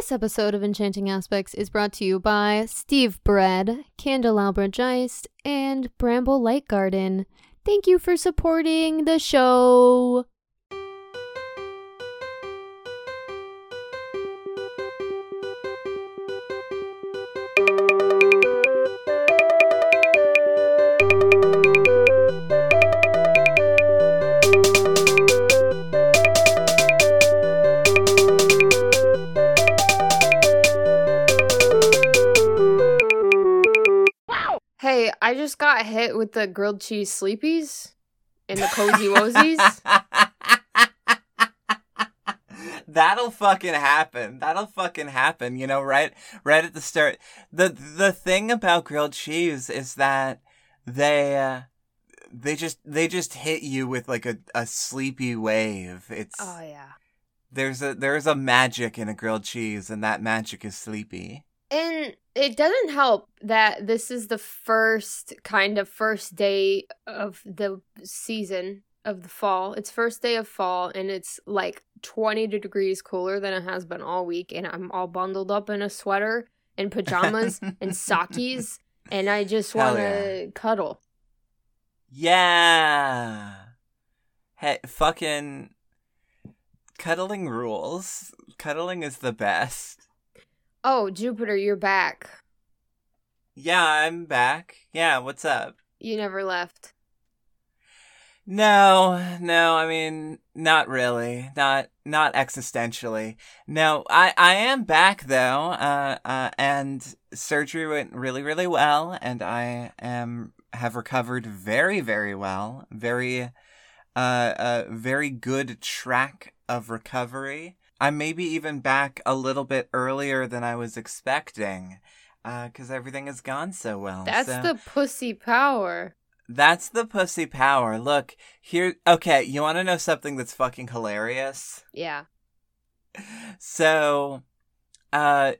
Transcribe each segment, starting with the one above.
This episode of Enchanting Aspects is brought to you by Steve Bread, Candelabra Geist, and Bramble Light Garden. Thank you for supporting the show. Just got hit with the grilled cheese sleepies and the cozy wozies. That'll fucking happen. That'll fucking happen. You know, right, right at the start. the The thing about grilled cheese is that they, uh, they just they just hit you with like a, a sleepy wave. It's oh yeah. there's a there's a magic in a grilled cheese, and that magic is sleepy. And it doesn't help that this is the first kind of first day of the season of the fall. It's first day of fall and it's like 20 degrees cooler than it has been all week and I'm all bundled up in a sweater and pajamas and sockies and I just want to cuddle. Yeah. Hey, fucking cuddling rules. Cuddling is the best. Oh, Jupiter, you're back. Yeah, I'm back. Yeah, what's up? You never left. No, no, I mean, not really. Not not existentially. No, I I am back though. Uh uh and surgery went really really well and I am have recovered very very well. Very uh uh very good track of recovery. I'm maybe even back a little bit earlier than I was expecting. Uh, cause everything has gone so well. That's So- the pussy power. That's the pussy power. Look, here. Okay, you want to know something that's fucking hilarious? Yeah. So, uh,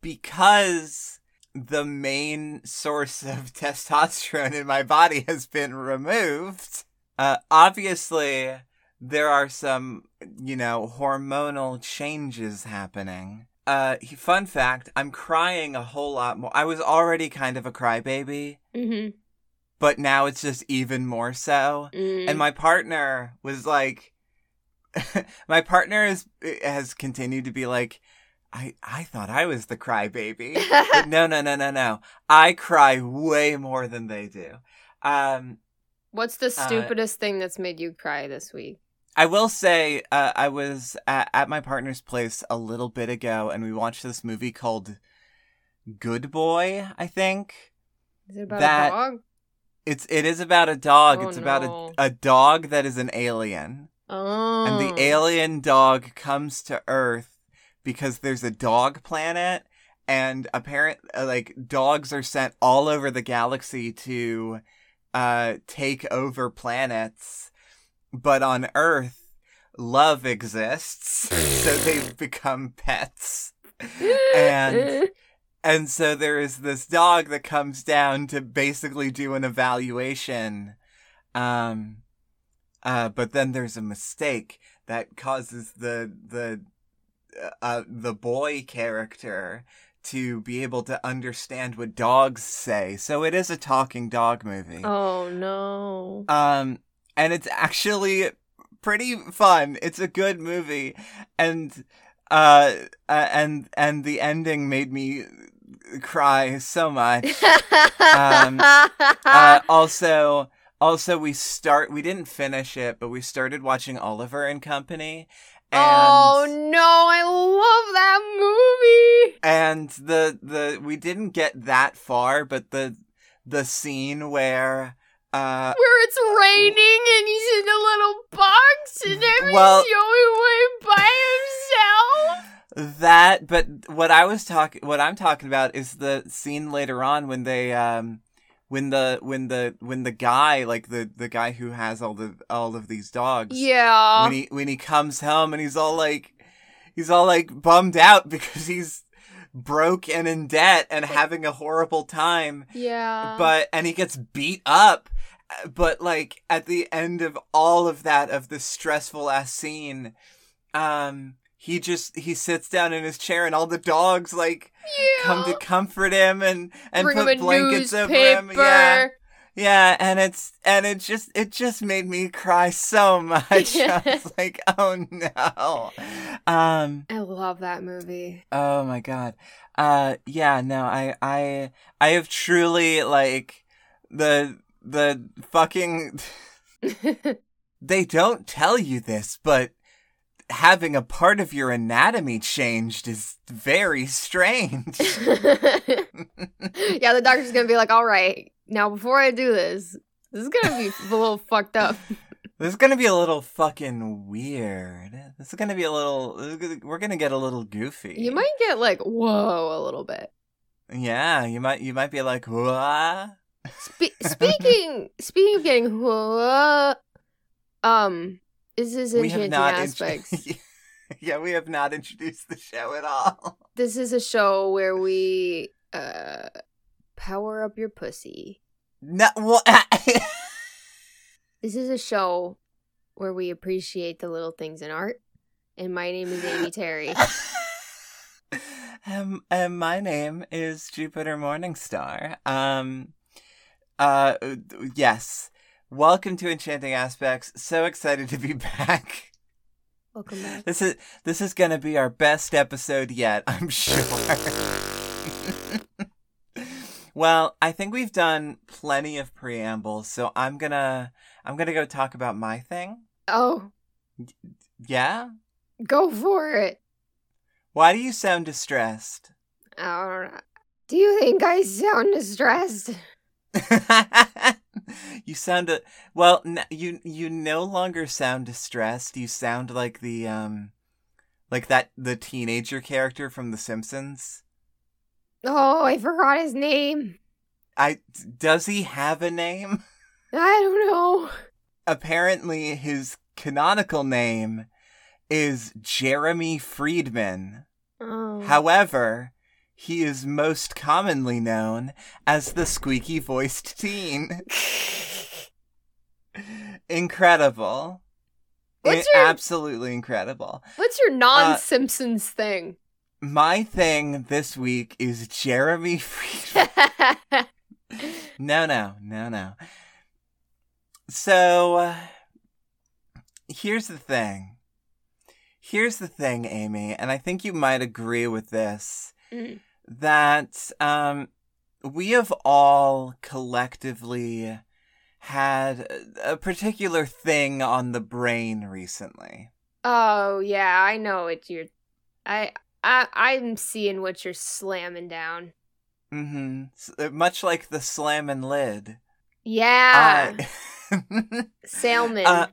because the main source of testosterone in my body has been removed, uh, obviously there are some, you know, hormonal changes happening. Uh, fun fact, I'm crying a whole lot more. I was already kind of a crybaby, Mm-hmm. but now it's just even more so. Mm. and my partner was like my partner has has continued to be like i i thought i was the crybaby But no no no no no i cry way more than they do um What's the stupidest thing that's made you cry this week? I will say uh, i was at, at my partner's place a little bit ago and we watched this movie called good boy i think. Is it about That- a dog? it's it is about a dog. Oh, it's about a, a dog that is an alien. Oh. and the alien dog comes to Earth because there's a dog planet, and apparent uh, like dogs are sent all over the galaxy to uh take over planets, but on Earth, love exists, so they've become pets. and- And so there is this dog that comes down to basically do an evaluation. Um uh but then there's a mistake that causes the the uh the boy character to be able to understand what dogs say. So it is a talking dog movie. oh no. Um, and it's actually pretty fun. It's a good movie, and uh, and and the ending made me cry so much. um, uh, also, also we start. We didn't finish it, but we started watching Oliver and Company. And, oh no, I love that movie. and the the we didn't get that far, but the the scene where uh Where it's raining and he's in a little box and everything's Well- going away by himself. that but what i was talking what i'm talking about is the scene later on when they um when the when the when the guy like the the guy who has all the all of these dogs Yeah. when he when he comes home and he's all like he's all like bummed out because he's broke and in debt and having a horrible time yeah. but and he gets beat up but like at the end of all of that of this stressful ass scene um he just he sits down in his chair and all the dogs like Yeah. come to comfort him and and Bring put blankets over him. newspaper. Yeah. Yeah, and it's and it just it just made me cry so much. I was like, oh no. Um I love that movie. oh my god. Uh yeah, no, I I I have truly like the the fucking they don't tell you this, but having a part of your anatomy changed is very strange. yeah, the doctor's gonna be like, all right, now before I do this, this is gonna be a little fucked up. This is gonna be a little fucking weird. This is gonna be a little. We're gonna get a little goofy. You might get like, whoa, a little bit. Yeah, you might. You might be like, whoa. Spe- speaking speaking of getting whoa, um, this is We have enchanting not. int- aspects. yeah, we have not introduced the show at all. this is a show where we uh power up your pussy. No. What? This is a show where we appreciate the little things in art. And my name is Amy Terry. um, um, my name is Jupiter Morningstar. Um, uh, yes. Welcome to Enchanting Aspects. So excited to be back. Welcome back. This is this is gonna be our best episode yet, I'm sure. well, I think we've done plenty of preambles, so I'm gonna I'm gonna go talk about my thing. Oh, Yeah? go for it. Why do you sound distressed? Know. Do you think I sound distressed? you sound a, well. N- you you no longer sound distressed. You sound like the um, like that the teenager character from The Simpsons. Oh, I forgot his name. I does he have a name? I don't know. Apparently, his canonical name is Jeremy Freedman. Oh. However, he is most commonly known as the squeaky voiced teen. Incredible. What's your- Absolutely incredible. What's your non-Simpsons uh, thing? My thing this week is Jeremy Freedman. No, no, no, no. So, uh, here's the thing. Here's the thing, Amy, and I think you might agree with this Mm. that um, we have all collectively had a a particular thing on the brain recently. oh yeah, I know what you're. I I I'm seeing what you're slamming down. Mm-hmm. Much like the slamming lid. Yeah, I- salmon. Uh,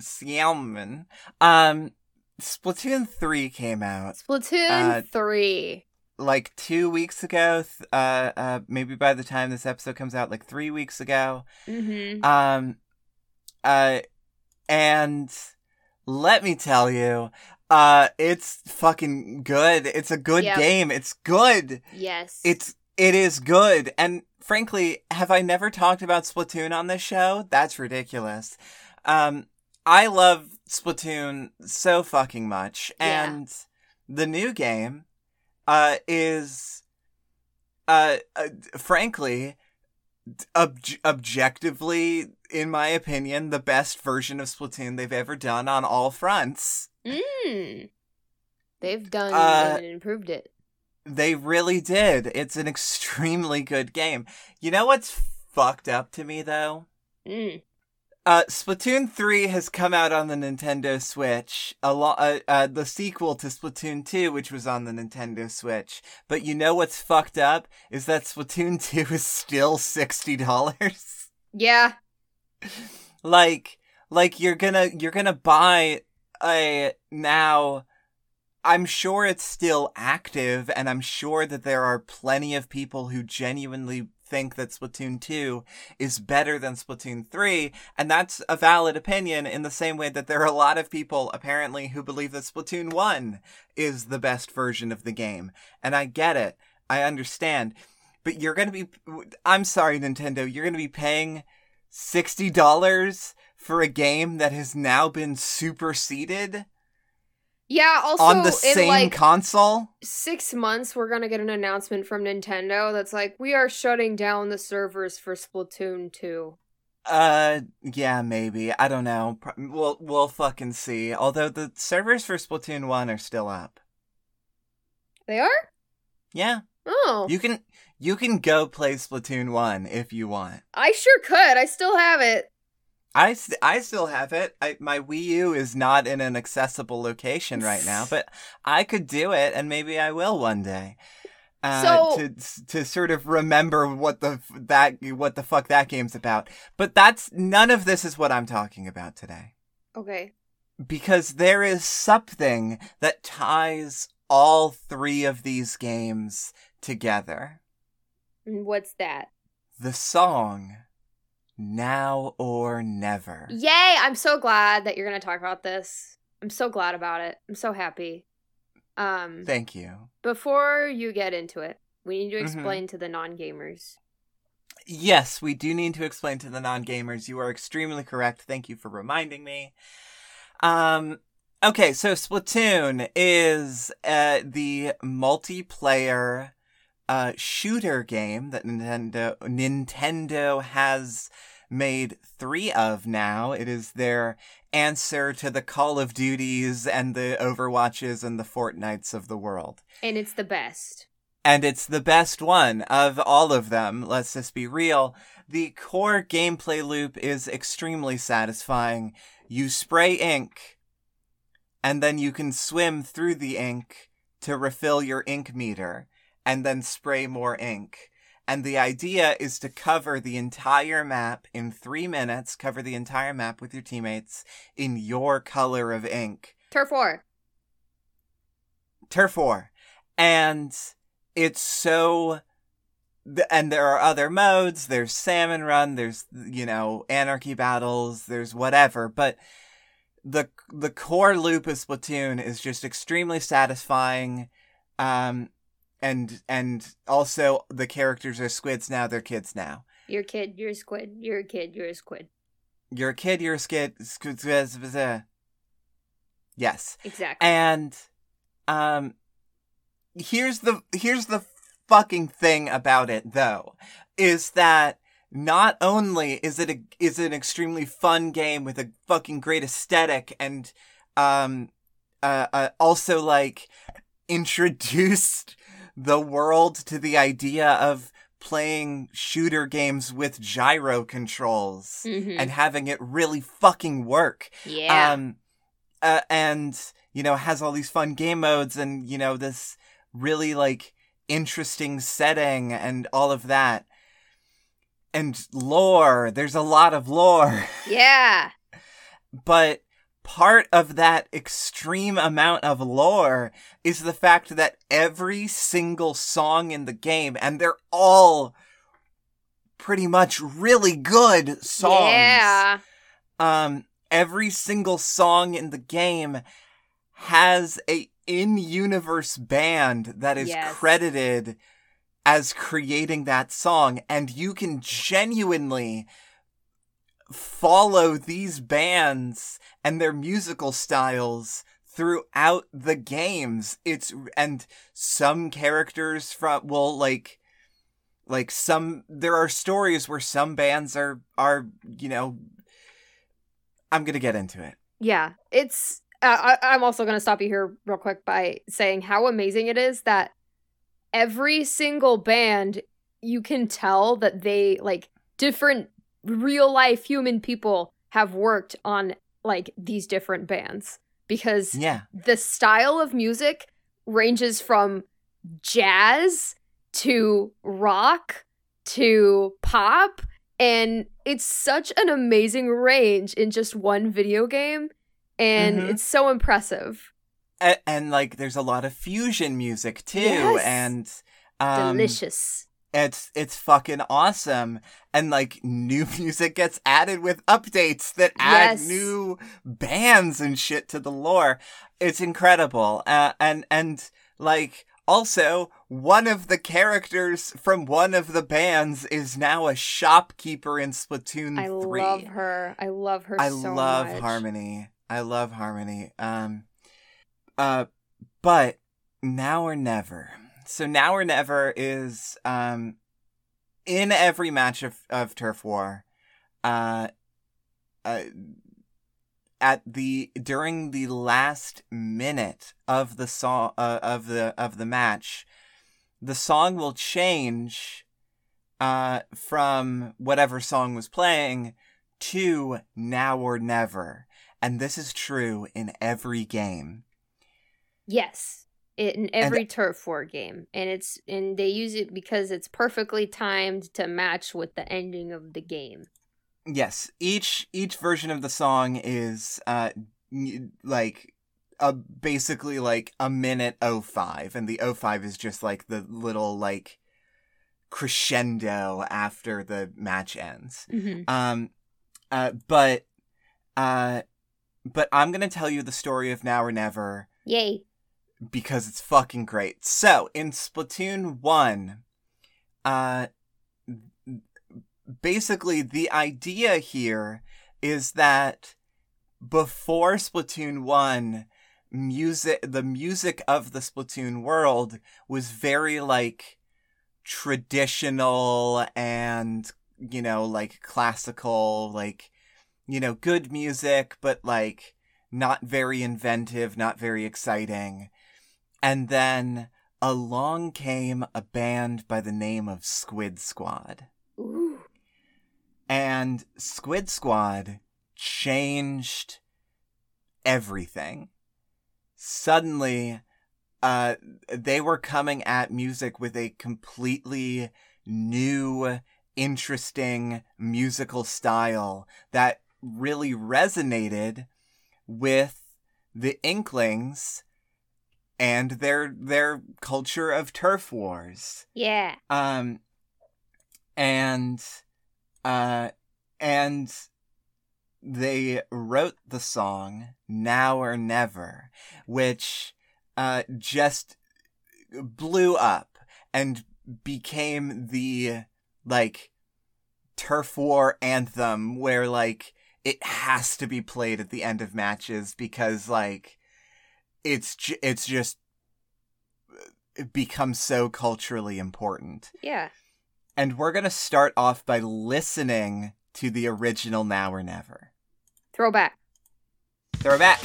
Salmon. Um, Splatoon 3 came out Splatoon uh, three. like two weeks ago. th- Uh, uh, maybe by the time this episode comes out, like three weeks ago. Mm-hmm. Um, uh, and let me tell you, uh, it's fucking good. It's a good Yep. game. It's good. Yes. It's it is good. And frankly, have I never talked about Splatoon on this show? That's ridiculous. Um, I love Splatoon so fucking much, Yeah. and the new game, uh, is, uh, uh frankly, ob- objectively, in my opinion, the best version of Splatoon they've ever done on all fronts. Mm. They've done Uh, and improved it. They really did. It's an extremely good game. You know what's fucked up to me though? Mm. Uh, Splatoon 3 has come out on the Nintendo Switch, a lo- uh, uh, the sequel to Splatoon 2, which was on the Nintendo Switch. But you know what's fucked up? Is that Splatoon 2 is still $60. Yeah. like, like you're gonna, you're gonna buy a, now, I'm sure it's still active, and I'm sure that there are plenty of people who genuinely think that Splatoon 2 is better than Splatoon 3, and that's a valid opinion in the same way that there are a lot of people, apparently, who believe that Splatoon 1 is the best version of the game. And I get it. I understand. But you're gonna be, I'm sorry, Nintendo, you're gonna be paying $60 for a game that has now been superseded? Yeah, also on the in same like console. six months we're gonna get an announcement from Nintendo that's like, we are shutting down the servers for Splatoon 2. Uh, yeah, maybe. I don't know. We'll we'll fucking see. Although the servers for Splatoon one are still up. They are? Yeah, Oh. you can you can go play Splatoon one if you want. I sure could. I still have it. I, st- I still have it. I, my Wii U is not in an accessible location right now, but I could do it, and maybe I will one day. Uh, So- to to sort of remember what the that what the fuck that game's about, but that's none of this is what I'm talking about today. Okay. because there is something that ties all three of these games together. What's that? The song Now or Never. Yay! I'm so glad that you're gonna talk about this. I'm so glad about it. I'm so happy. Um Thank you. before you get into it, we need to Mhm. explain to the non gamers. Yes, we do need to explain to the non-gamers. You are extremely correct. Thank you for reminding me. Um okay, so Splatoon is uh the multiplayer uh shooter game that Nintendo Nintendo has made 3 of now. It is their answer to the Call of Duties and the Overwatches and the Fortnites of the world. And it's the best. And it's the best one of all of them. Let's just be real. The core gameplay loop is extremely satisfying. You spray ink, and then you can swim through the ink to refill your ink meter, and then spray more ink. And the idea is to cover the entire map in three minutes, cover the entire map with your teammates in your color of ink. Turf War. Turf War. And it's so. And there are other modes. There's Salmon Run. There's, you know, Anarchy Battles. There's whatever. But the the core loop of Splatoon is just extremely satisfying. Um, and and also the characters are squids now. They're kids now. You're a kid, you're a squid. You're a kid, you're a squid. You're a kid. You're a skid. squid- squid- squid- Yes. Exactly. And um here's the here's the fucking thing about it though is that not only is it a is it an extremely fun game with a fucking great aesthetic and um uh, uh also like introduced the world to the idea of playing shooter games with gyro controls Mhm. and having it really fucking work yeah. um, uh, and you know has all these fun game modes and you know this really like interesting setting and all of that. And lore, there's a lot of lore, yeah. but part of that extreme amount of lore is the fact that every single song in the game, and they're all pretty much really good songs Yeah. um every single song in the game has a in-universe band that is Yes. credited as creating that song and you can genuinely follow these bands and their musical styles throughout the games it's and some characters from well like like some there are stories where some bands are are you know i'm gonna get into it Yeah. It's. Uh, I, I'm also going to stop you here real quick by saying how amazing it is that every single band, you can tell that they, like, different real life human people have worked on, like, these different bands. Because yeah the style of music ranges from jazz to rock to pop and it's such an amazing range in just one video game and Mhm. it's so impressive A- and like there's a lot of fusion music too Yes. and um delicious it's it's fucking awesome and like new music gets added with updates that add Yes. new bands and shit to the lore it's incredible uh, and and like also one of the characters from one of the bands is now a shopkeeper in Splatoon i 3 love her i love her I so love much. Harmony. I love Harmony. Um uh, but now or never. So now or never is um, in every match of, of turf war. Uh, uh, at the during the last minute of the song uh, of the of the match, the song will change uh, from whatever song was playing to now or never, and this is true in every game. Yes, in every and, turf war game, and it's and they use it because it's perfectly timed to match with the ending of the game. Yes, each each version of the song is uh like a basically like a minute 05 and the 05 is just like the little like crescendo after the match ends. Mm-hmm. Um uh but uh but I'm going to tell you the story of Now or Never. Yay. Because it's fucking great. So, in Splatoon 1, uh basically the idea here is that before Splatoon 1, music the music of the Splatoon world was very like traditional and you know like classical like you know good music but like not very inventive not very exciting and then along came a band by the name of Squid Squad Ooh. and Squid Squad changed everything suddenly uh they were coming at music with a completely new interesting musical style that really resonated with the inklings and their their culture of turf wars. Yeah. Um and uh and they wrote the song Now or Never, which uh, just blew up and became the like turf war anthem where like it has to be played at the end of matches because like it's ju- it's just it becomes so culturally important. Yeah. And we're going to start off by listening to the original Now or Never. Throwback. Throwback.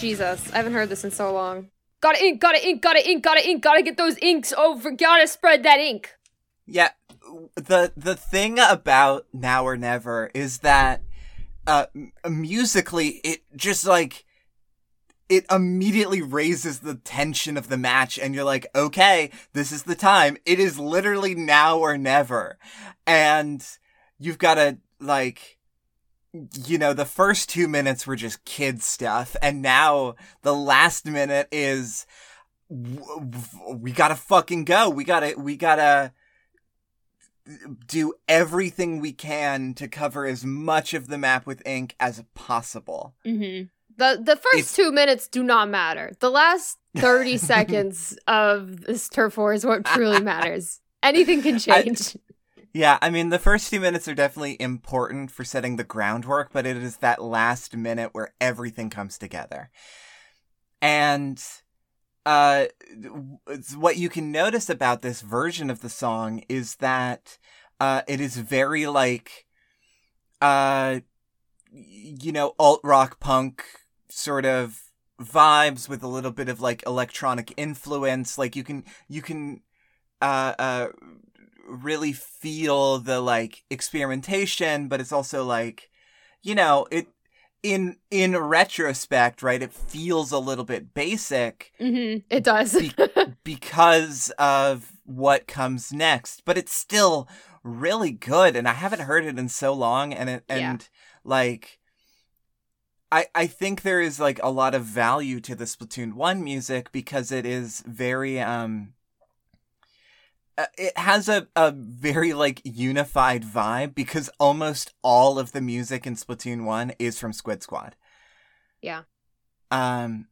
Jesus, I haven't heard this in so long. Gotta ink, gotta ink, gotta ink, gotta ink, gotta get those inks over, gotta spread that ink. Yeah, the the thing about Now or Never is that uh musically it just like it immediately raises the tension of the match and you're like okay this is the time it is literally now or never and you've got to like you know the first 2 minutes were just kid stuff and now the last minute is we got to fucking go we got to we got to do everything we can to cover as much of the map with ink as possible. Mm-hmm. The the first it's... two minutes do not matter. The last thirty seconds of this turf war is what truly matters. Anything can change. I, yeah, I mean the first two minutes are definitely important for setting the groundwork, but it is that last minute where everything comes together. And uh, what you can notice about this version of the song is that uh, it is very like, uh, you know, alt rock punk sort of vibes with a little bit of like electronic influence. Like you can you can uh, uh, really feel the like experimentation, but it's also like, you know, it in in retrospect, right, it feels a little bit basic. Mm-hmm. It does be- because of what comes next, but it's still really good. And I haven't heard it in so long, and it and yeah. like. I, I think there is like a lot of value to the Splatoon 1 music because it is very um uh, it has a, a very like unified vibe because almost all of the music in Splatoon 1 is from Squid Squad. Yeah. Um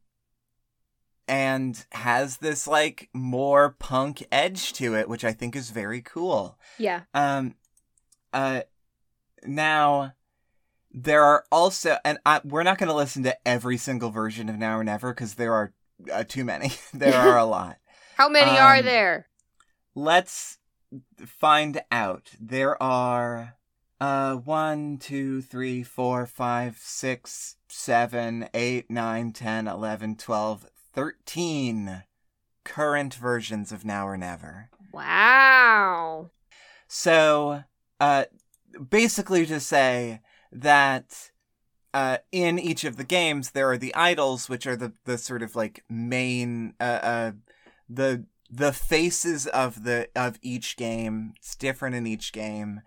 and has this like more punk edge to it, which I think is very cool. Yeah. Um, uh, now there are also, and I, we're not going to listen to every single version of Now or Never because there are uh, too many. there are a lot. How many are Um, there? Let's find out. There are uh one, two, three, four, five, six, seven, eight, nine, ten, eleven, twelve, thirteen current versions of Now or Never. Wow. So, uh, basically to say that uh, in each of the games there are the idols, which are the the sort of like main uh, uh the the faces of the of each game. It's different in each game.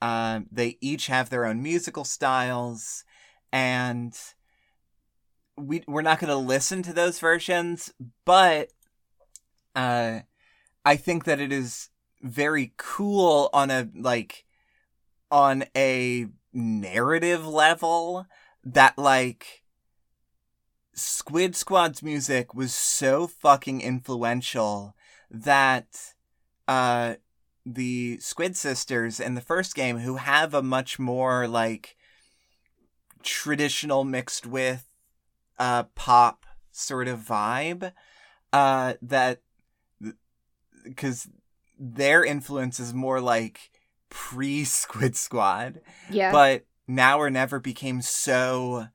Um, they each have their own musical styles, and we we're not going to listen to those versions, but uh, I think that it is very cool on a like on a narrative level that like Squid Squad's music was so fucking influential that uh the Squid Sisters in the first game who have a much more like traditional mixed with uh pop sort of vibe uh that cuz their influence is more like pre Squid Squad Yeah. but now or never became so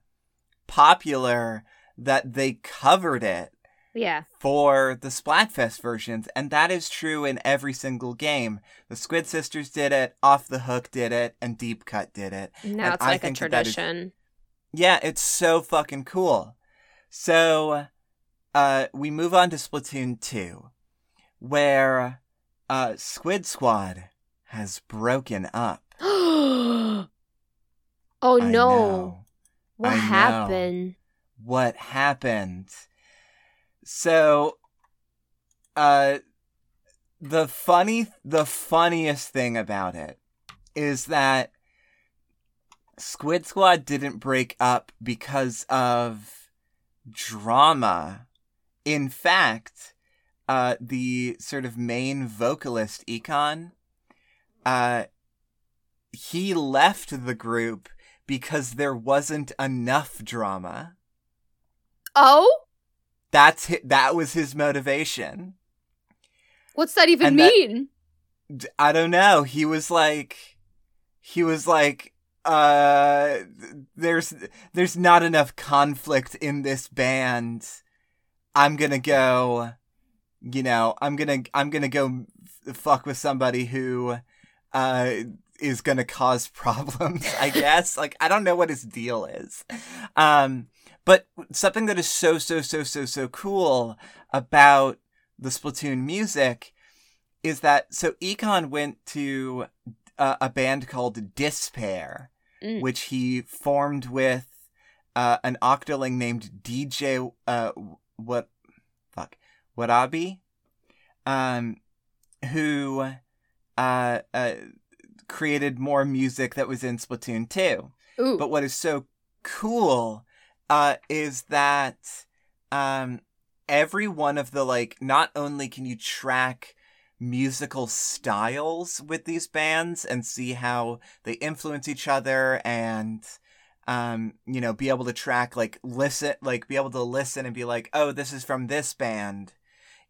popular that they covered it yeah. for the Splatfest versions, and that is true in every single game. The Squid Sisters did it, Off the Hook did it, and Deep Cut did it. Now And it's I like a think that that is- tradition. Yeah, it's so fucking cool. So, uh, we move on to Splatoon 2, where, uh, Squid Squad has broken up. oh no. know. What I know. happened? what happened. So, uh, the funny, the funniest thing about it is that Squid Squad didn't break up because of drama. In fact, uh, the sort of main vocalist, Ekko, uh, he left the group because there wasn't enough drama. Oh? That's hi- that was his motivation. What's that even And that- mean? D- I don't know. He was like, he was like, uh, there's there's not enough conflict in this band. I'm gonna go, you know, I'm gonna I'm gonna go fuck with somebody who, uh, is gonna cause problems. I guess. like I don't know what his deal is. Um, but something that is so so so so so cool about the Splatoon music is that so Ekko went to uh, a band called Diss-Pair, Mm. which he formed with uh, an octoling named DJ uh, what fuck Warabi, um, who uh, uh, created more music that was in Splatoon 2. Ooh. But what is so cool uh, is that um, every one of the like, not only can you track musical styles with these bands and see how they influence each other and um you know be able to track like listen like be able to listen and be like oh this is from this band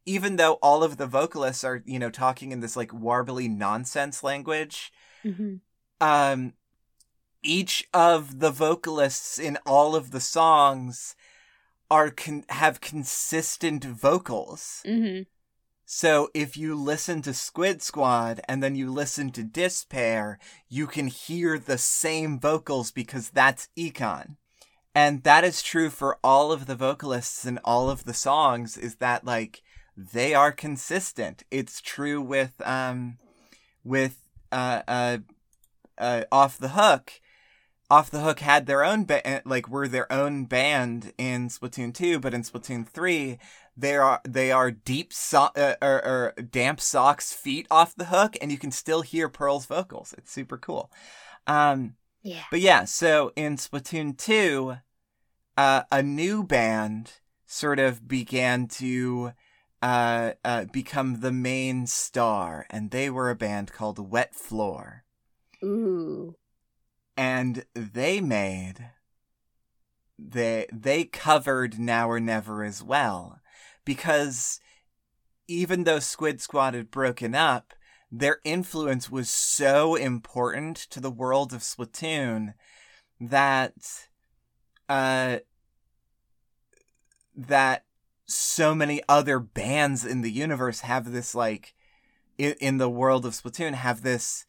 even though all of the vocalists are you know talking in this like warbly nonsense language Mhm. um each of the vocalists in all of the songs are con- have consistent vocals. Mhm. So if you listen to Squid Squad and then you listen to Diss-Pair, you can hear the same vocals because that's Ekko. And that is true for all of the vocalists in all of the songs is that like they are consistent. It's true with um with uh uh uh off the hook. Off the Hook had their own ba- like were their own band in Splatoon 2, but in Splatoon 3 they are they are deep so- uh, or, or damp socks feet off the hook and you can still hear Pearl's vocals. It's super cool. Um Yeah. but yeah, so in Splatoon 2, uh, a new band sort of began to uh, uh, become the main star, and they were a band called Wet Floor. Ooh. And they made they they covered Now or Never as well, because even though Squid Squad had broken up, their influence was so important to the world of Splatoon that uh that so many other bands in the universe have this like in, in the world of Splatoon have this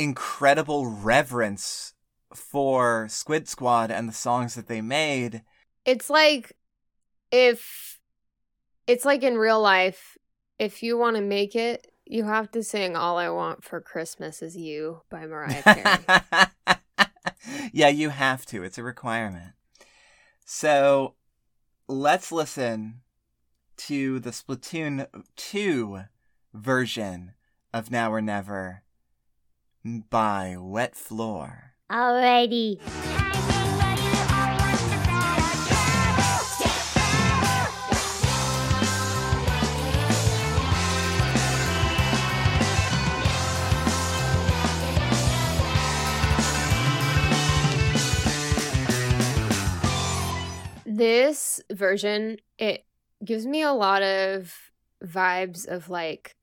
incredible reverence for Squid Squad and the songs that they made. It's like if it's like in real life, if you want to make it, you have to sing All I Want for Christmas Is You by Mariah Carey. yeah, you have to. It's a requirement. So let's listen to the Splatoon 2 version of Now or Never by Wet Floor. Alrighty. this version, it gives me a lot of vibes of like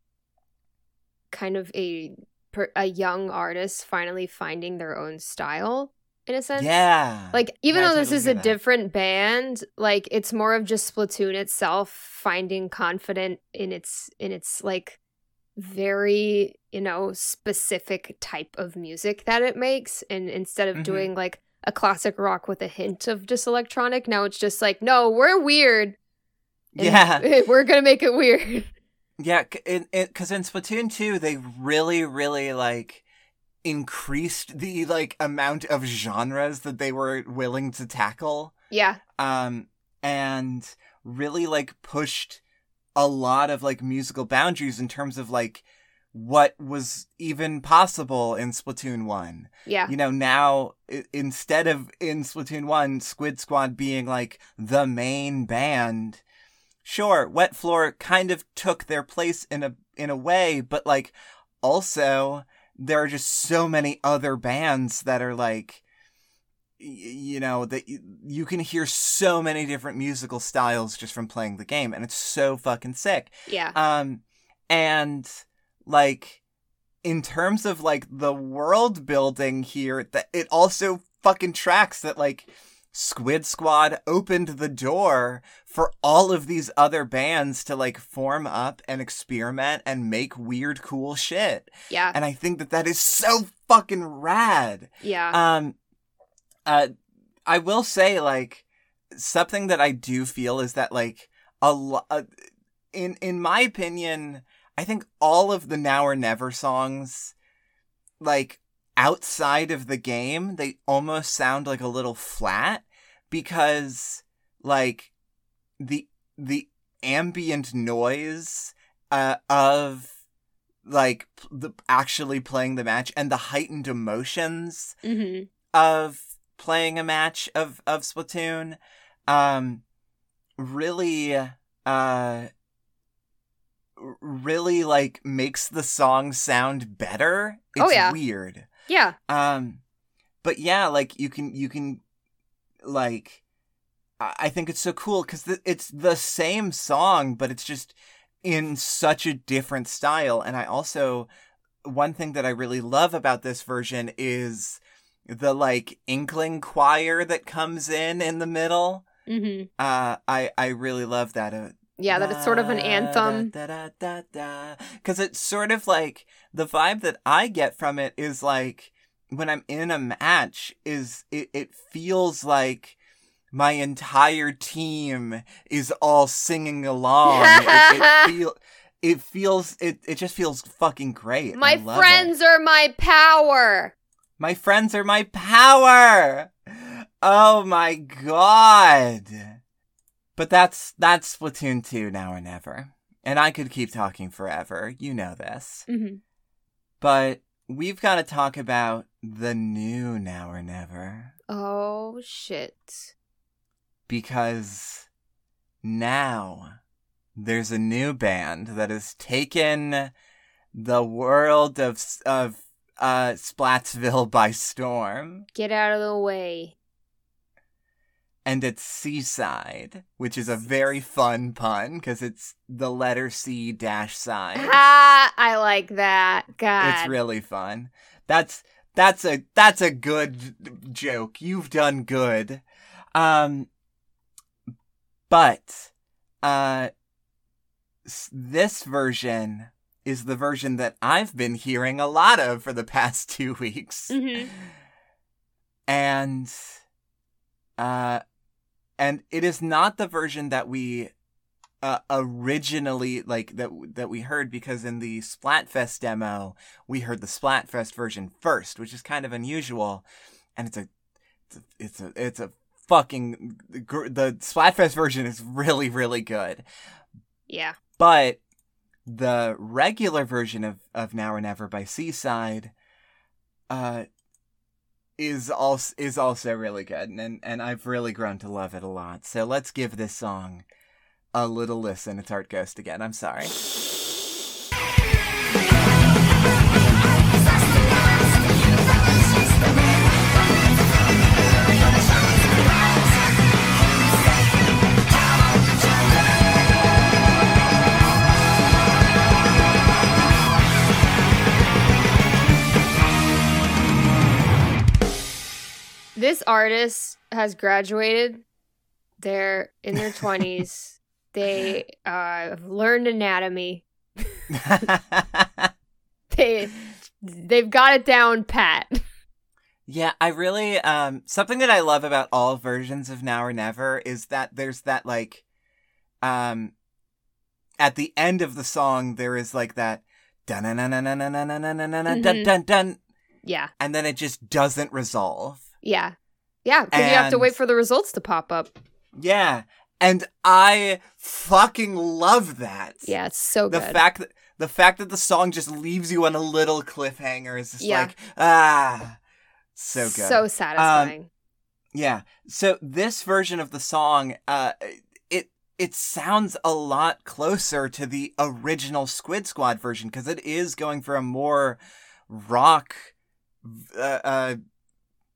kind of a per- a young artist finally finding their own style in a sense. Yeah. Like even Yeah, though this totally is a that. different band, like it's more of just Splatoon itself finding confident in its in its like very, you know, specific type of music that it makes and instead of Mhm. doing like a classic rock with a hint of just electronic, now it's just like, no, we're weird. Yeah. we're going to make it weird. Yeah, because in, Splatoon 2, they really, really like increased the like amount of genres that they were willing to tackle. yeah. Um, and really like pushed a lot of like musical boundaries in terms of like what was even possible in Splatoon 1. Yeah. You know, now i- instead of in Splatoon 1, Squid Squad being like the main band, sure, Wet Floor kind of took their place in a in a way, but like also there are just so many other bands that are like y- you know that y- you can hear so many different musical styles just from playing the game and it's so fucking sick. Yeah. Um, and like in terms of like the world building here, that it also fucking tracks that like Squid Squad opened the door for all of these other bands to like form up and experiment and make weird, cool shit. Yeah. And I think that that is so fucking rad. Yeah. Um, uh, I will say like something that I do feel is that like a lot, uh, in in my opinion, I think all of the Now or Never songs, like outside of the game, they almost sound like a little flat because like the the ambient noise uh of like the actually playing the match and the heightened emotions hmm of playing a match of of Splatoon um really uh really like makes the song sound better it's Oh, yeah. weird Yeah. um but yeah like you can you can like i think it's so cool because th- it's the same song but it's just in such a different style. And i also one thing that i really love about this version is the like inkling choir that comes in in the middle. Hmm uh i i really love that uh, Yeah, that it's sort of an anthem. Because it's sort of like the vibe that I get from it is like when I'm in a match, is it, it feels like my entire team is all singing along. it, it, feel, it feels it, it just feels fucking great. My love it. friends are my power. My friends are my power. Oh my god. But that's that's Splatoon 2 now or never. And I could keep talking forever. You know this. hmm But we've got to talk about the new now or never Oh shit. because now there's a new band that has taken the world of of uh, Splatsville by storm. Get out of the way. And it's C-Side, which is a very fun pun because it's the letter C dash side. Ah, I like that. God. It's really fun. That's that's a that's a good joke. You've done good. Um but uh this version is the version that I've been hearing a lot of for the past 2 weeks. Mhm. And uh and it is not the version that we uh, originally like that that we heard because in the Splatfest demo we heard the Splatfest version first, which is kind of unusual, and it's a it's a it's a, fucking gr- the Splatfest version is really really good, Yeah. but the regular version of of Now or Never by C-Side, uh, is also is also really good, and and I've really grown to love it a lot. So let's give this song a little listen. It's Art Ghost again. I'm sorry. This artist has graduated. They're in their 20s. They uh, have learned anatomy. They they've got it down pat. yeah, I really um something that I love about all versions of Now or Never is that there's that like um at the end of the song there is like that dun dun dun dun dun dun dun dun dun dun dun dun Yeah. and then it just doesn't resolve. Yeah. Yeah, because you have to wait for the results to pop up. Yeah. And I fucking love that. Yeah, it's so The fact that the fact that the song just leaves you on a little cliffhanger is just Yeah. like ah so good. So satisfying. yeah. So this version of the song uh it it sounds a lot closer to the original Squid Squad version because it is going for a more rock uh, uh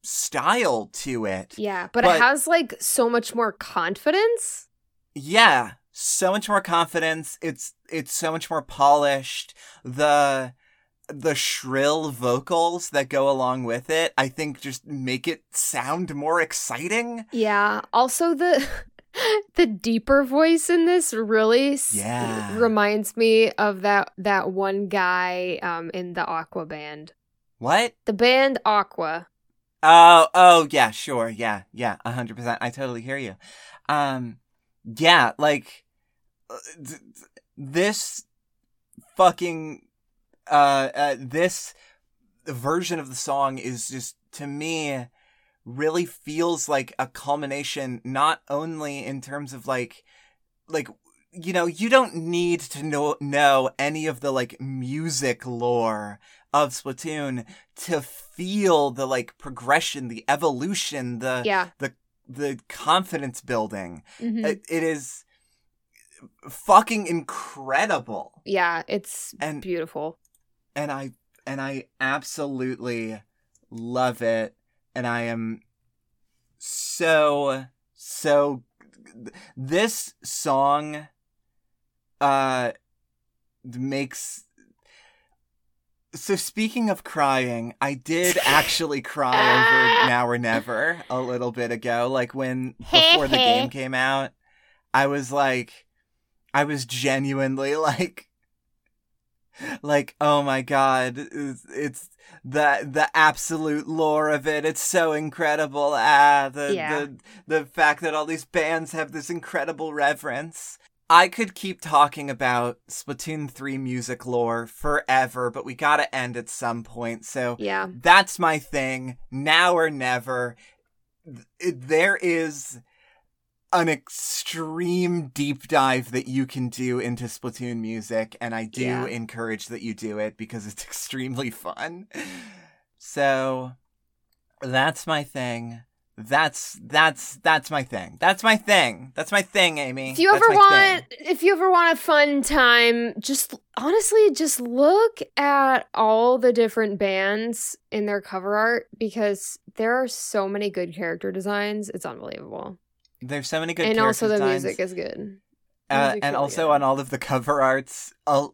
style to it. yeah, but, but- it has like so much more confidence. yeah so much more confidence it's it's so much more polished the the shrill vocals that go along with it i think just make it sound more exciting Yeah. Also the the deeper voice in this really s- Yeah. reminds me of that that one guy um in the Aqua band. what The band Aqua. Oh oh yeah sure. Yeah yeah 100% i totally hear you. Um yeah like uh, th- this fucking uh, uh this version of the song is just to me really feels like a culmination not only in terms of like like you know you don't need to know know any of the like music lore of Splatoon to feel the like progression the evolution the Yeah. the the confidence building Mhm. it, it is fucking incredible yeah, it's and beautiful. and I and I absolutely love it and I am so so this song uh makes so speaking of crying, I did actually cry over Now or Never a little bit ago like when before the game came out. I was like I was genuinely like like oh my god it's, it's the the absolute lore of it it's so incredible ah the Yeah. the the fact that all these bands have this incredible reverence i could keep talking about splatoon 3 music lore forever but we got to end at some point so Yeah. that's my thing now or never there is an extreme deep dive that you can do into Splatoon music, and I do Yeah. encourage that you do it because it's extremely fun. So that's my thing. That's that's that's my thing. That's my thing. That's my thing, Amy. If you ever want, thing. if you ever want a fun time, just honestly, just look at all the different bands in their cover art because there are so many good character designs. It's unbelievable, there's so many good and also the character music is good. uh, and really also good. on all of the cover arts a,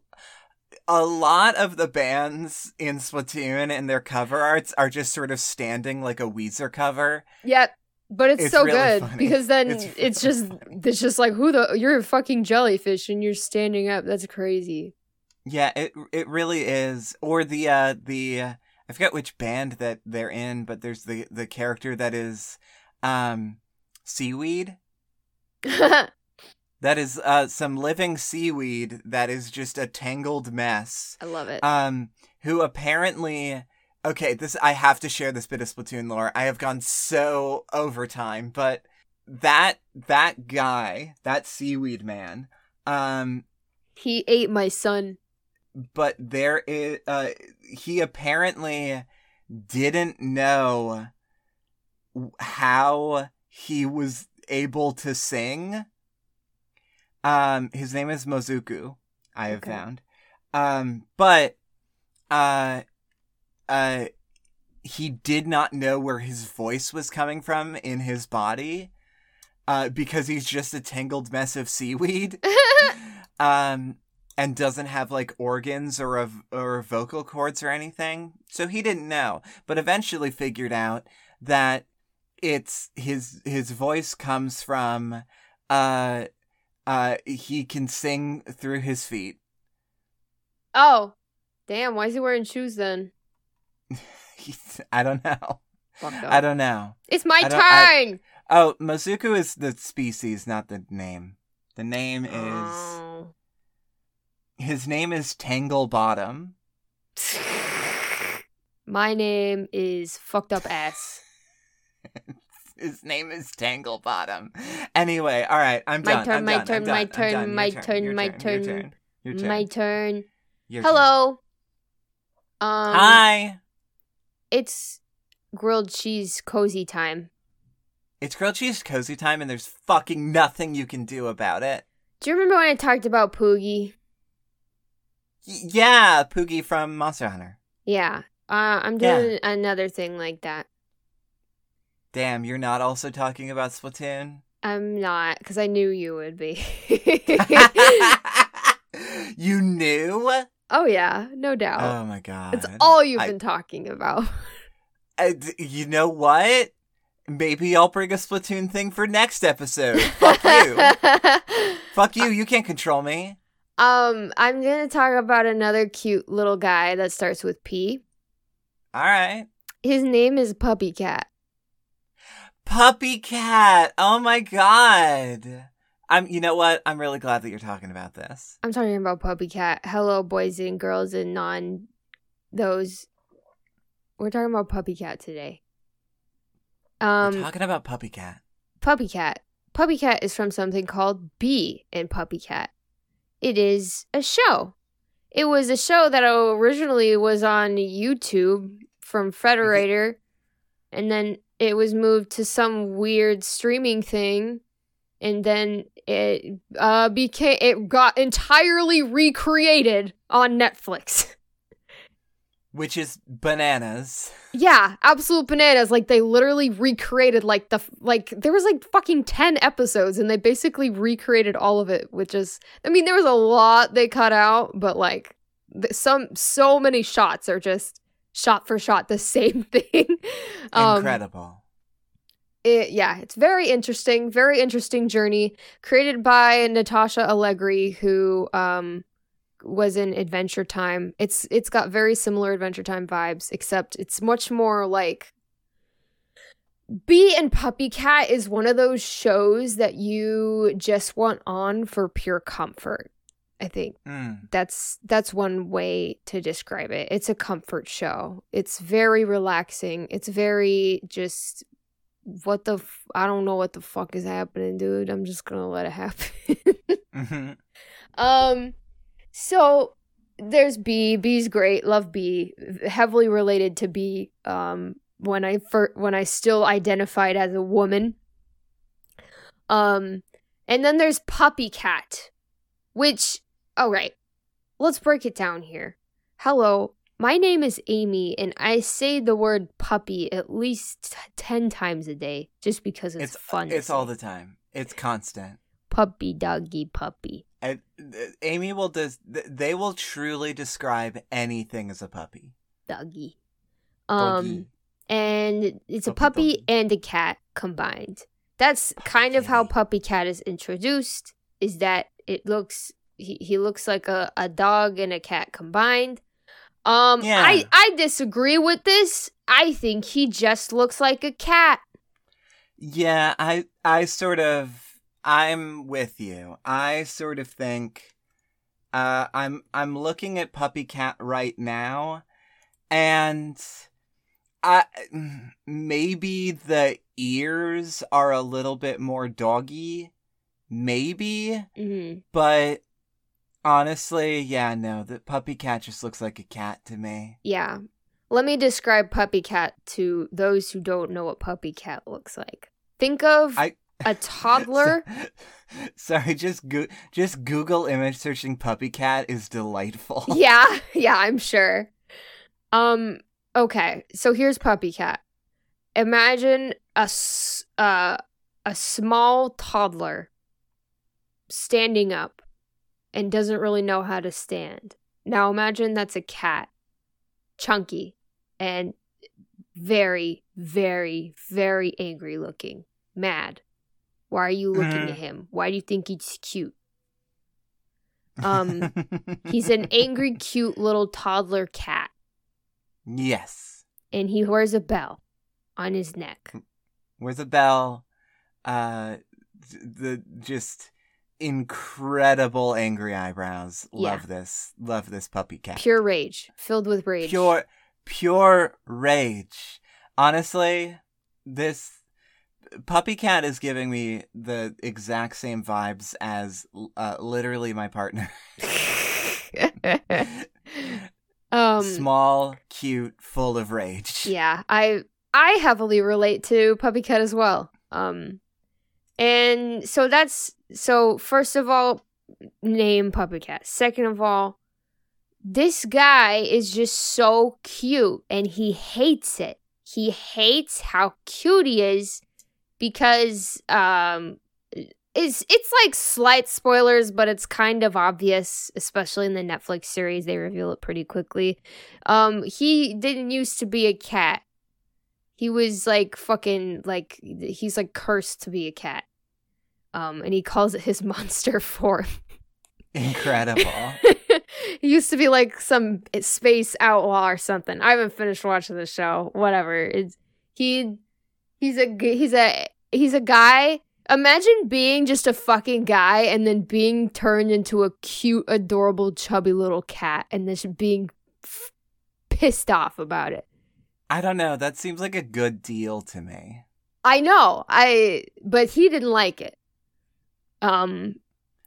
a lot of the bands in Splatoon and their cover arts are just sort of standing like a Weezer cover. Yep. But it's, It's so really good funny. because then It's it's, just funny. it's just like who the you're a fucking jellyfish and you're standing up. That's crazy. Yeah, it it really is. Or the uh the uh, I forget which band that they're in, but there's the the character that is um seaweed. That is uh some living seaweed that is just a tangled mess. I love it. um who apparently okay this i have to share this bit of splatoon lore i have gone so over time but that that guy that seaweed man um he ate my son. but there is uh he apparently didn't know how he was able to sing um his name is mozuku i have Okay. found um but uh uh he did not know where his voice was coming from in his body uh because he's just a tangled mess of seaweed um and doesn't have like organs or a or vocal cords or anything so he didn't know but eventually figured out that it's his his voice comes from uh uh he can sing through his feet oh, damn! Why is he wearing shoes then? I don't know Fucked up. i don't know It's my don't- I- turn. oh mozuku is the species not the name the name is Oh. his name is tangle bottom My name is fucked up ass. His name is Tangle Bottom. Anyway, all right, I'm My done. turn, I'm my done, I'm turn, done, my I'm turn, my turn, turn, my turn, turn. Your turn. My turn. Your turn. Hello. Um, Hi. It's grilled cheese cozy time. It's grilled cheese cozy time, and there's fucking nothing you can do about it. Do you remember when I talked about Poogie? Y- yeah, Poogie from Monster Hunter. Yeah. Uh, I'm Yeah. doing another thing like that. Damn, you're not also talking about Splatoon? I'm not, because I knew you would be. you knew? oh, yeah, no doubt. Oh my god. it's all you've I- been talking about. Uh, d- you know what? Maybe I'll bring a Splatoon thing for next episode. Fuck you. Fuck you. You can't control me. um, I'm going to talk about another cute little guy that starts with P. All right. His name is Puppy Cat. Puppy cat. Oh my god. I'm you know what? I'm really glad that you're talking about this. I'm talking about Puppy Cat. Hello, boys and girls and non those. We're talking about Puppy Cat today. We're Um, talking about puppy cat. Puppy Cat. Puppy Cat is from something called Bee and Puppy Cat. It is a show. It was a show that originally was on YouTube from Frederator, and then it was moved to some weird streaming thing, and then it uh became it got entirely recreated on Netflix. Which is bananas. Yeah, absolute bananas. Like they literally recreated like the like there was like fucking 10 episodes and they basically recreated all of it, which is I mean there was a lot they cut out, but like some so many shots are just shot for shot the same thing. Um, Incredible. it, yeah, it's very interesting, very interesting journey created by Natasha Allegri who um was in Adventure Time. It's it's got very similar Adventure Time vibes except it's much more like Bee and Puppy Cat is one of those shows that you just want on for pure comfort. I think Mm. that's that's one way to describe it. It's a comfort show. It's very relaxing. It's very just what the f- I don't know what the fuck is happening, dude. I'm just going to let it happen. hmm um so there's Bee. Bee's great. Love Bee. Heavily related to Bee. Um when I fir- when I still identified as a woman. Um, and then there's Puppy Cat, which all right, let's break it down here. Hello, my name is Amy, and I say the word puppy at least t- 10 times a day just because it's, It's fun. It's all the time. It's constant. puppy, doggy, puppy. And, uh, Amy will des- they will truly describe anything as a puppy. Doggy. Um, Doggy. and it's a Puppy puppy doggy. and a cat combined. That's kind of how. Puppy Cat is introduced. Is that it looks he, he looks like a, a dog and a cat combined. Um, Yeah. I I disagree with this. I think he just looks like a cat. Yeah, I I sort of I'm with you. I sort of think uh I'm I'm looking at Puppy Cat right now and I maybe the ears are a little bit more doggy. Maybe, hmm but honestly, yeah, no, the Puppy Cat just looks like a cat to me. Yeah. Let me describe Puppy Cat to those who don't know what Puppy Cat looks like. Think of I- a toddler. Sorry, just go- just Google image searching puppy cat is delightful. yeah, yeah, I'm sure. Um, okay, so here's Puppy Cat. Imagine a s- uh, a small toddler standing up and doesn't really know how to stand. Now imagine that's a cat, chunky and very, very, very angry looking, mad. Why are you looking Mhm. at him? Why do you think he's cute? Um, He's an angry, cute little toddler cat, yes. and he wears a bell on his neck. Where's a bell? Uh, the just incredible angry eyebrows. Yeah. Love this. Love this puppy cat. Pure rage, filled with rage. pure, pure rage. Honestly, this puppy cat is giving me the exact same vibes as uh, literally my partner. um, Small, cute, full of rage. yeah, I I heavily relate to Puppy Cat as well. Um, and so that's so. First of all, name Puppy Cat. Second of all, this guy is just so cute, and he hates it. He hates how cute he is because um it's it's like slight spoilers but it's kind of obvious especially in the Netflix series they reveal it pretty quickly um he didn't used to be a cat he was like fucking like he's like cursed to be a cat um and he calls it his monster form Incredible. he used to be like some space outlaw or something. I haven't finished watching the show. Whatever. It's he he's a he's a he's a guy. Imagine being just a fucking guy and then being turned into a cute, adorable, chubby little cat and just being f- pissed off about it. I don't know. That seems like a good deal to me. I know. I but he didn't like it. Um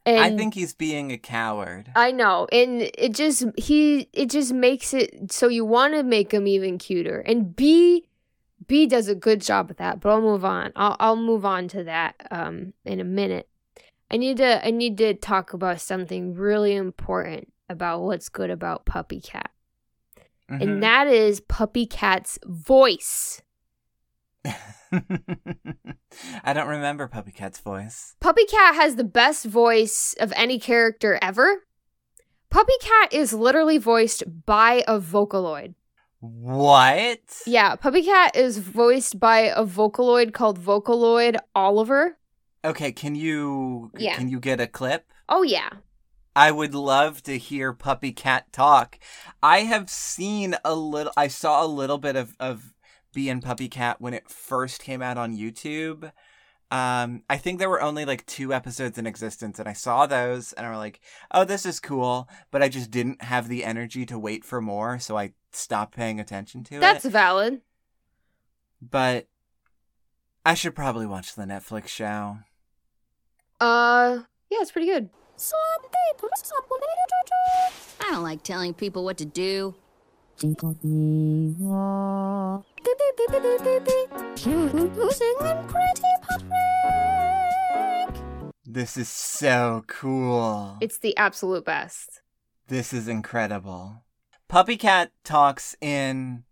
and I think he's being a coward. I know, and it just he it just makes it so you want to make him even cuter. And Bee Bee does a good job with that, but I'll move on. I'll I'll move on to that um in a minute. I need to I need to talk about something really important about what's good about Puppy Cat. Mhm. And that is Puppy Cat's voice. I don't remember Puppy Cat's voice. Puppy Cat has the best voice of any character ever. Puppy Cat is literally voiced by a Vocaloid. What? Yeah, Puppy Cat is voiced by a Vocaloid called Vocaloid Oliver. Okay, can you Yeah. can you get a clip? Oh yeah. I would love to hear Puppy Cat talk. I have seen a little I saw a little bit of of Bee and Puppy Cat when it first came out on YouTube. Um, I think there were only like two episodes in existence, and I saw those, and I was like, "Oh, this is cool," but I just didn't have the energy to wait for more, so I stopped paying attention to That's it. That's valid. But I should probably watch the Netflix show. Uh, yeah, it's pretty good. I don't like telling people what to do. This is so cool. It's the absolute best. This is incredible. Puppy Cat talks in,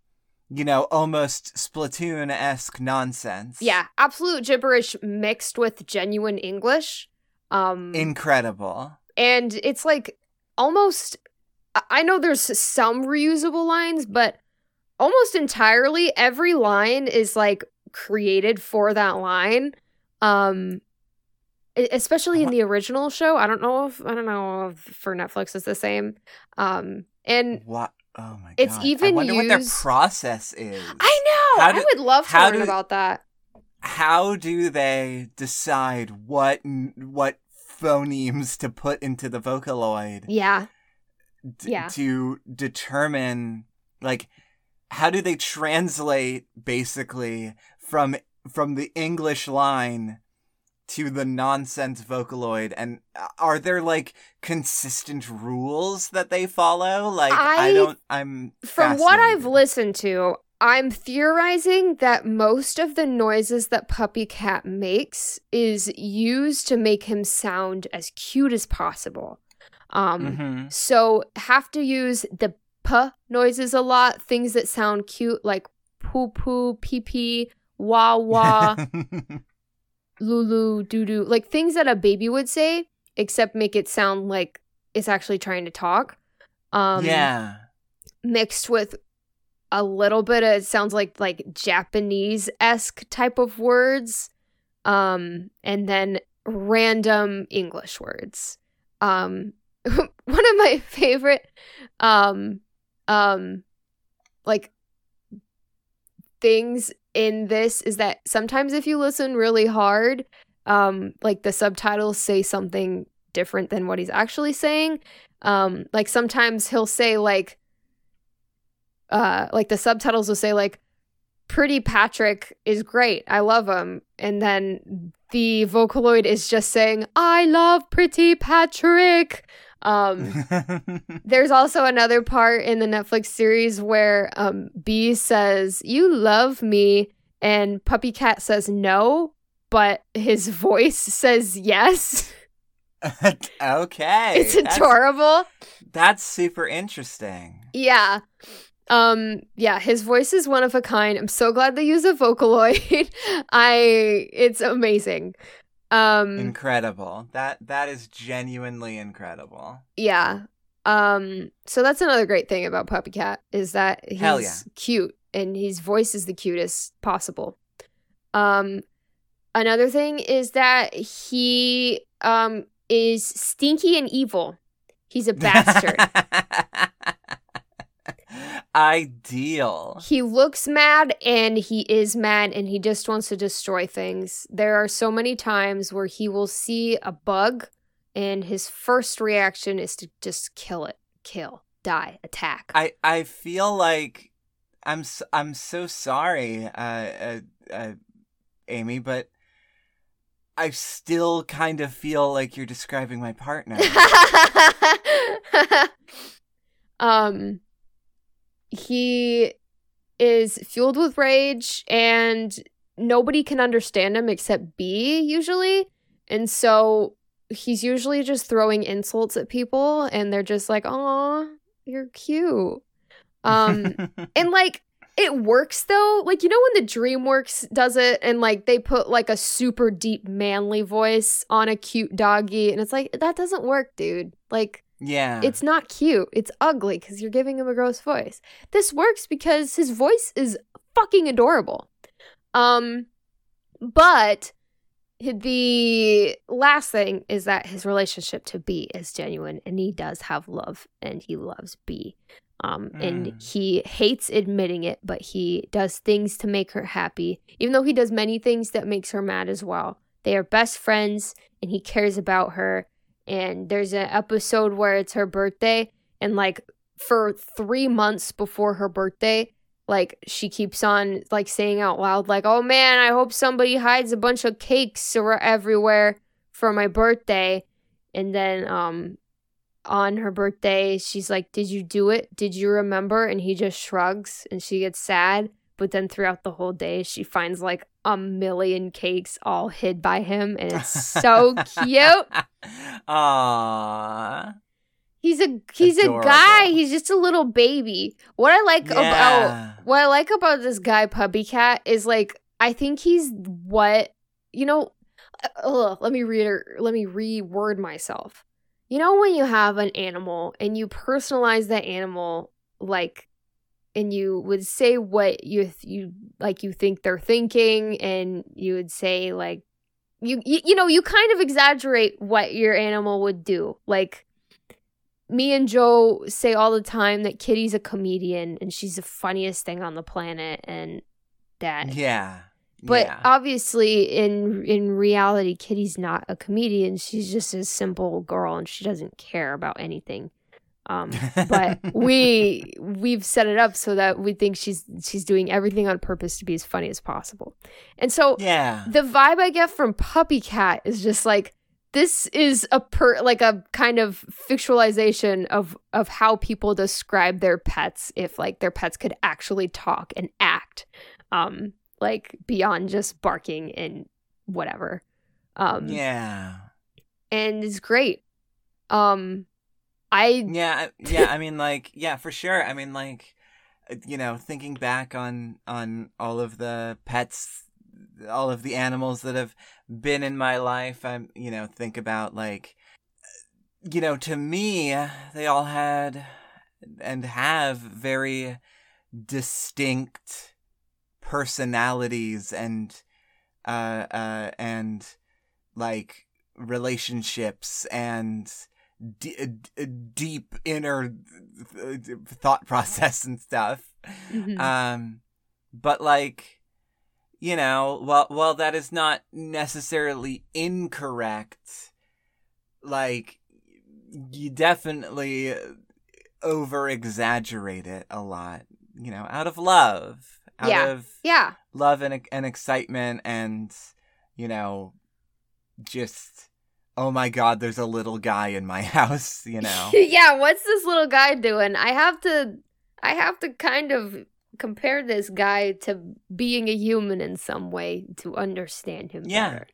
you know, almost Splatoon esque nonsense. Yeah, absolute gibberish mixed with genuine English. Um, Incredible. and it's like almost. I- know there's some reusable lines, but almost entirely every line is like created for that line. Um, especially in the original show. I don't know if I don't know if for Netflix it's the same. Um, and What? Oh my god. It's even I wonder what their process is. I know I would love to learn about that. How do they decide what what phonemes to put into the Vocaloid? Yeah, d- Yeah. to determine like how do they translate basically from from the english line to the nonsense vocaloid and uh, are there like consistent rules that they follow like i, I- don't i'm from what I've listened to, I'm theorizing that most of the noises that Puppy Cat makes is used to make him sound as cute as possible. Um, Mhm. so have to use the p noises a lot, things that sound cute like poo poo, pee pee, wah wah, lulu, doo doo, like things that a baby would say, except make it sound like it's actually trying to talk. Um, yeah mixed with a little bit of it sounds like like Japanese esque type of words, um, and then random English words. Um, one of my favorite, um, um, like things in this is that sometimes if you listen really hard, um, like the subtitles say something different than what he's actually saying. Um, like sometimes he'll say like uh like the subtitles will say like pretty patrick is great. I love him. And then the vocaloid is just saying i love pretty patrick. Um there's also another part in the netflix series where um b says you love me. And puppy cat says no but his voice says yes. Okay it's that's- adorable. that's super interesting. Yeah. Um yeah, his voice is one of a kind. I'm so glad they use a Vocaloid. I it's amazing. Um incredible that that is genuinely incredible yeah. Um so that's another great thing about Puppy Cat is that he's yeah. cute and his voice is the cutest possible. Um another thing is that he um is stinky and evil. He's a bastard. Ideal. He looks mad and he is mad and he just wants to destroy things. There are so many times where he will see a bug and his first reaction is to just kill it, kill, die, attack. I I feel like I'm s- I'm so sorry, uh, uh, uh, Amy, but I still kind of feel like you're describing my partner. um he is fueled with rage and nobody can understand him except Bee usually. And so he's usually just throwing insults at people and they're just like, "Oh, you're cute." Um and like it works though. Like you know when the DreamWorks does it and like they put like a super deep manly voice on a cute doggy and it's like that doesn't work, dude. Like yeah. it's not cute. It's ugly cuz you're giving him a gross voice. This works because his voice is fucking adorable. Um but the last thing is that his relationship to Bee is genuine and he does have love and he loves Bee. Um, and Mm. he hates admitting it, but he does things to make her happy, even though he does many things that makes her mad as well. They are best friends and he cares about her. And there's an episode where it's her birthday, and like for three months before her birthday, like she keeps on like saying out loud like oh man i hope somebody hides a bunch of cakes ar- everywhere for my birthday. And then um on her birthday she's like did you do it? Did you remember? And he just shrugs and she gets sad but then throughout the whole day she finds like a million cakes all hid by him and it's so cute. Aww. He's a he's Adorable. a guy. He's just a little baby. What I like about what I like about this guy Puppy Cat is like I think he's what you know. Uh, ugh, let me read let me reword myself. You know when you have an animal and you personalize that animal like and you would say what you you like you think they're thinking and you would say like you, you you know you kind of exaggerate what your animal would do like me and Joe say all the time that Kitty's a comedian and she's the funniest thing on the planet and that Yeah. but yeah. obviously in in reality Kitty's not a comedian she's just a simple girl and she doesn't care about anything um but we we've set it up so that we think she's she's doing everything on purpose to be as funny as possible and so yeah. the vibe I get from Puppy Cat is just like this is a per like a kind of fictionalization of of how people describe their pets if like their pets could actually talk and act um like beyond just barking and whatever um yeah. and it's great um I Yeah, yeah. I mean, like, yeah, for sure. I mean, like, uh, you know, thinking back on on all of the pets, all of the animals that have been in my life, I'm, you know, think about like, uh, you know, to me, they all had and have very distinct personalities and uh uh and like relationships and d- d- deep inner th- th- thought process and stuff. Mhm. Um, but like, you know, while while that is not necessarily incorrect, like you definitely over exaggerate it a lot. You know, out of love, out Yeah. of yeah love and and excitement, and you know, just oh my god, there's a little guy in my house. You know. yeah, what's this little guy doing? I have to I have to kind of compare this guy to being a human in some way to understand him Yeah. better.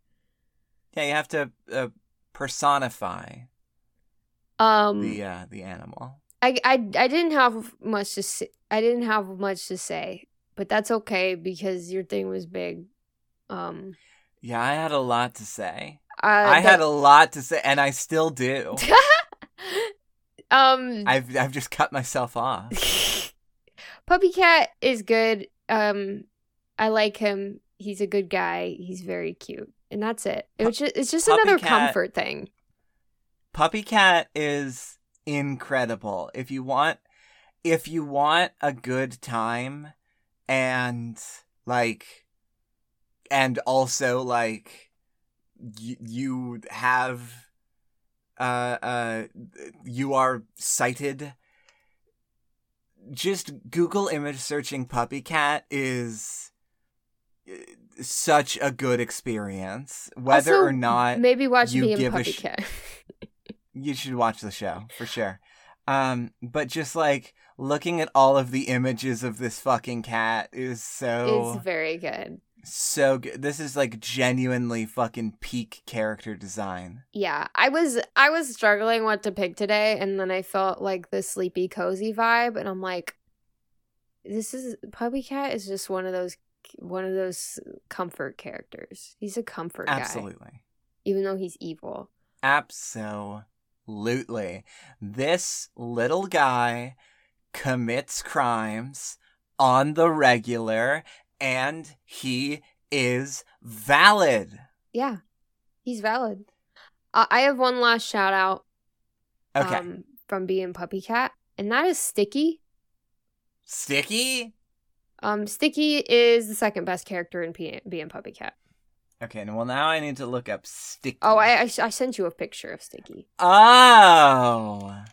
Yeah, you have to uh, personify Um the uh, the animal. I, I I didn't have much to say. I didn't have much to say, but that's okay because your thing was big. Um Yeah, I had a lot to say. Uh, I the- had a lot to say, and I still do. um I've I've just cut myself off. Puppy Cat is good. Um, I like him. He's a good guy. He's very cute, and that's it. It was just, it's just Puppy another Cat- comfort thing. Puppy Cat is incredible. If you want, if you want a good time, and like, and also like, y- you have, uh, uh, you are sighted. Just Google image searching puppy cat is uh, such a good experience, whether Also, or not Maybe watch you me and give a Puppy sh- Cat. you should watch the show for sure. Um, but just like looking at all of the images of this fucking cat is so It's very good. So good. This is like genuinely fucking peak character design. Yeah, I was I was struggling what to pick today, and then I felt like the sleepy cozy vibe, and I'm like, this is Puppy Cat is just one of those one of those comfort characters. He's a comfort guy, Absolutely. even though he's evil. Absolutely. This little guy commits crimes on the regular and he is valid. Yeah, he's valid. Uh, I have one last shout out Okay. um, from Bee and Puppy Cat, and that is Sticky. Sticky? Um, Sticky is the second best character in P- Bee and Puppy Cat. Okay, and well now I need to look up Sticky. Oh, I, I I sent you a picture of Sticky. Oh.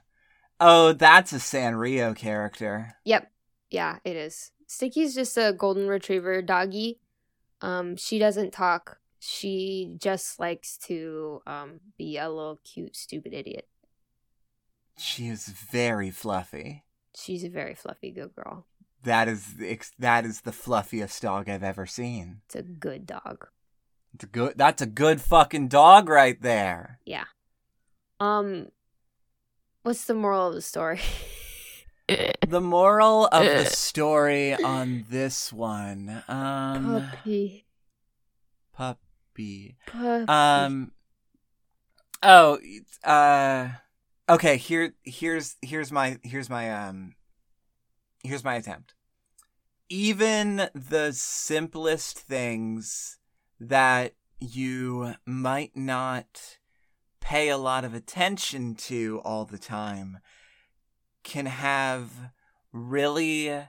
Oh, that's a Sanrio character. Yep. Yeah, it is. Sticky's just a golden retriever doggy. Um, she doesn't talk. She just likes to um be a little cute, stupid idiot. She is very fluffy. She's a very fluffy good girl. that is that is the fluffiest dog I've ever seen. It's a good dog. It's a good. That's a good fucking dog right there. Yeah. Um, what's the moral of the story? The moral of the story on this one, um, Puppy. puppy. Puppy. Um. Oh. Uh. Okay. Here. Here's. Here's my. Here's my. Um. Here's my attempt. Even the simplest things that you might not pay a lot of attention to all the time can have really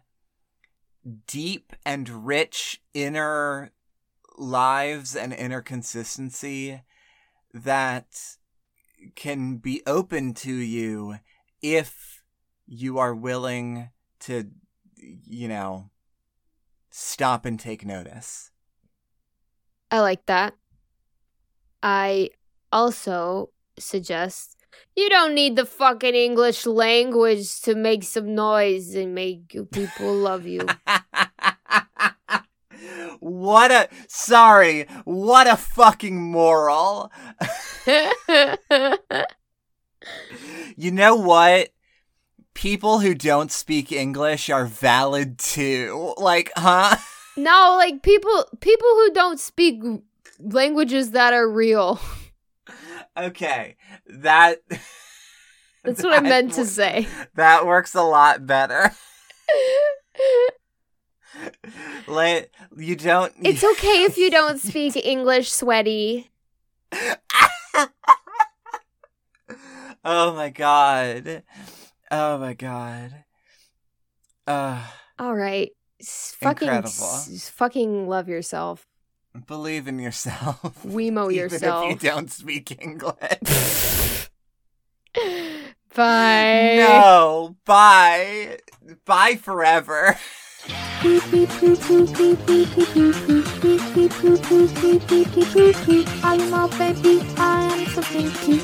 deep and rich inner lives and inner consistency that can be open to you if you are willing to, you know, stop and take notice. I like that. I also suggest you don't need the fucking English language to make some noise and make you- people love you. what a sorry, what a fucking moral. You know what? People who don't speak English are valid too. Like, huh? no, like people people who don't speak languages that are real. Okay. That That's what I that meant to say. That works a lot better. Like, you don't It's okay if you don't speak English, sweaty. oh my god. Oh my god. Uh All right. Fucking Incredible. s- fucking love yourself. Believe in yourself. Wemo Even yourself. if you don't speak English. Bye. No, bye. Bye forever. I'm a baby, I'm so pretty.